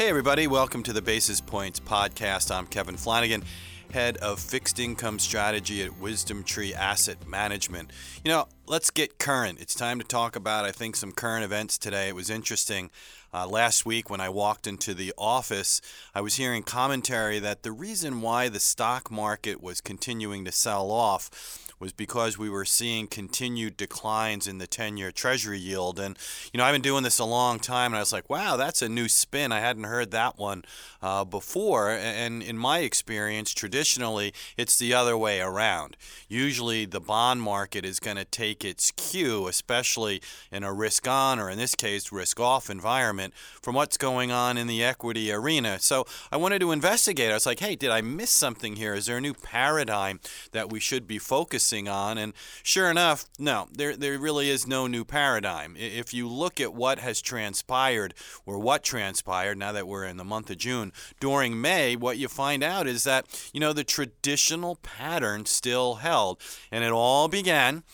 Hey, everybody, welcome to the Basis Points podcast. I'm Kevin Flanagan, head of fixed income strategy at WisdomTree Asset Management. You know, let's get current. It's time to talk about, I think, some current events today. It was interesting. Uh, last week, when I walked into the office, I was hearing commentary that the reason why the stock market was continuing to sell off was because we were seeing continued declines in the 10 year Treasury yield. And, you know, I've been doing this a long time, and I was like, wow, that's a new spin. I hadn't heard that one uh, before. And in my experience, traditionally, it's the other way around. Usually, the bond market is going to take its cue, especially in a risk on, or in this case, risk off environment, from what's going on in the equity arena. So I wanted to investigate. I was like, hey, did I miss something here? Is there a new paradigm that we should be focusing focusing on. And sure enough, no, there, there really is no new paradigm. If you look at what has transpired or what transpired now that we're in the month of June during May, what you find out is that, you know, the traditional pattern still held. And it all began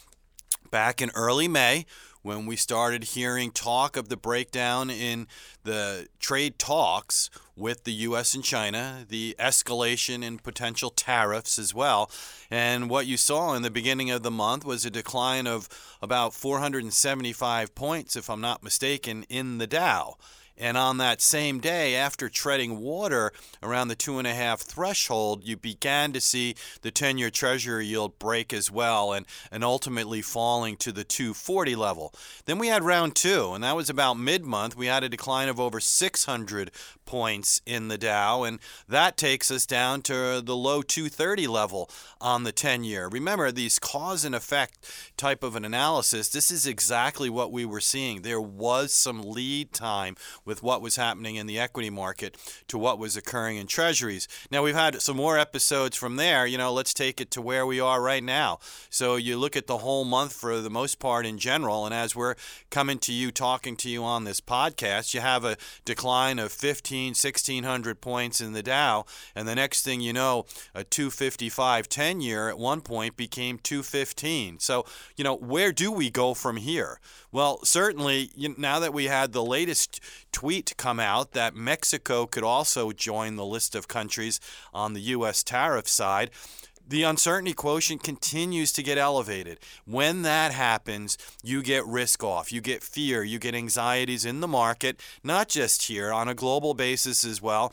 back in early May when we started hearing talk of the breakdown in the trade talks with the US and China, the escalation in potential tariffs as well. And what you saw in the beginning of the month was a decline of about 475 points, if I'm not mistaken, in the Dow. And on that same day, after treading water around the two and a half threshold, you began to see the 10 year Treasury yield break as well and, and ultimately falling to the 240 level. Then we had round two, and that was about mid month. We had a decline of over 600 points in the Dow, and that takes us down to the low 230 level on the 10 year. Remember, these cause and effect type of an analysis, this is exactly what we were seeing. There was some lead time with what was happening in the equity market to what was occurring in treasuries. Now, we've had some more episodes from there. You know, let's take it to where we are right now. So you look at the whole month for the most part in general, and as we're coming to you, talking to you on this podcast, you have a decline of 15 1600 points in the Dow. And the next thing you know, a 255 10 year at one point became 215. So, you know, where do we go from here? Well, certainly, now that we had the latest tweet come out that Mexico could also join the list of countries on the U.S. tariff side, the uncertainty quotient continues to get elevated. When that happens, you get risk off, you get fear, you get anxieties in the market, not just here, on a global basis as well.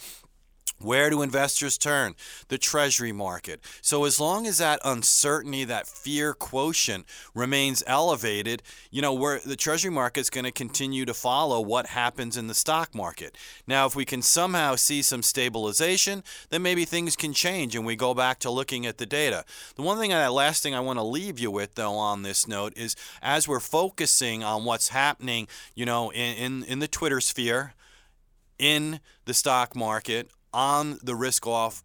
Where do investors turn? The treasury market. So, as long as that uncertainty, that fear quotient remains elevated, you know, where the treasury market is going to continue to follow what happens in the stock market. Now, if we can somehow see some stabilization, then maybe things can change and we go back to looking at the data. The one thing, that last thing I want to leave you with, though, on this note is as we're focusing on what's happening, you know, in, in, in the Twitter sphere, in the stock market, on the risk off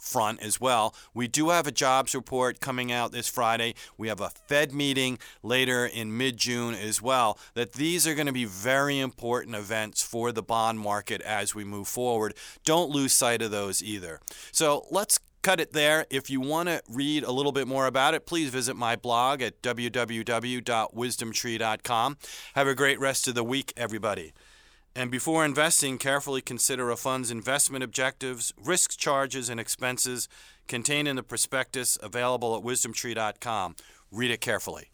front as well. We do have a jobs report coming out this Friday. We have a Fed meeting later in mid June as well. That these are going to be very important events for the bond market as we move forward. Don't lose sight of those either. So let's cut it there. If you want to read a little bit more about it, please visit my blog at www.wisdomtree.com. Have a great rest of the week, everybody. And before investing, carefully consider a fund's investment objectives, risks, charges, and expenses contained in the prospectus available at wisdomtree.com. Read it carefully.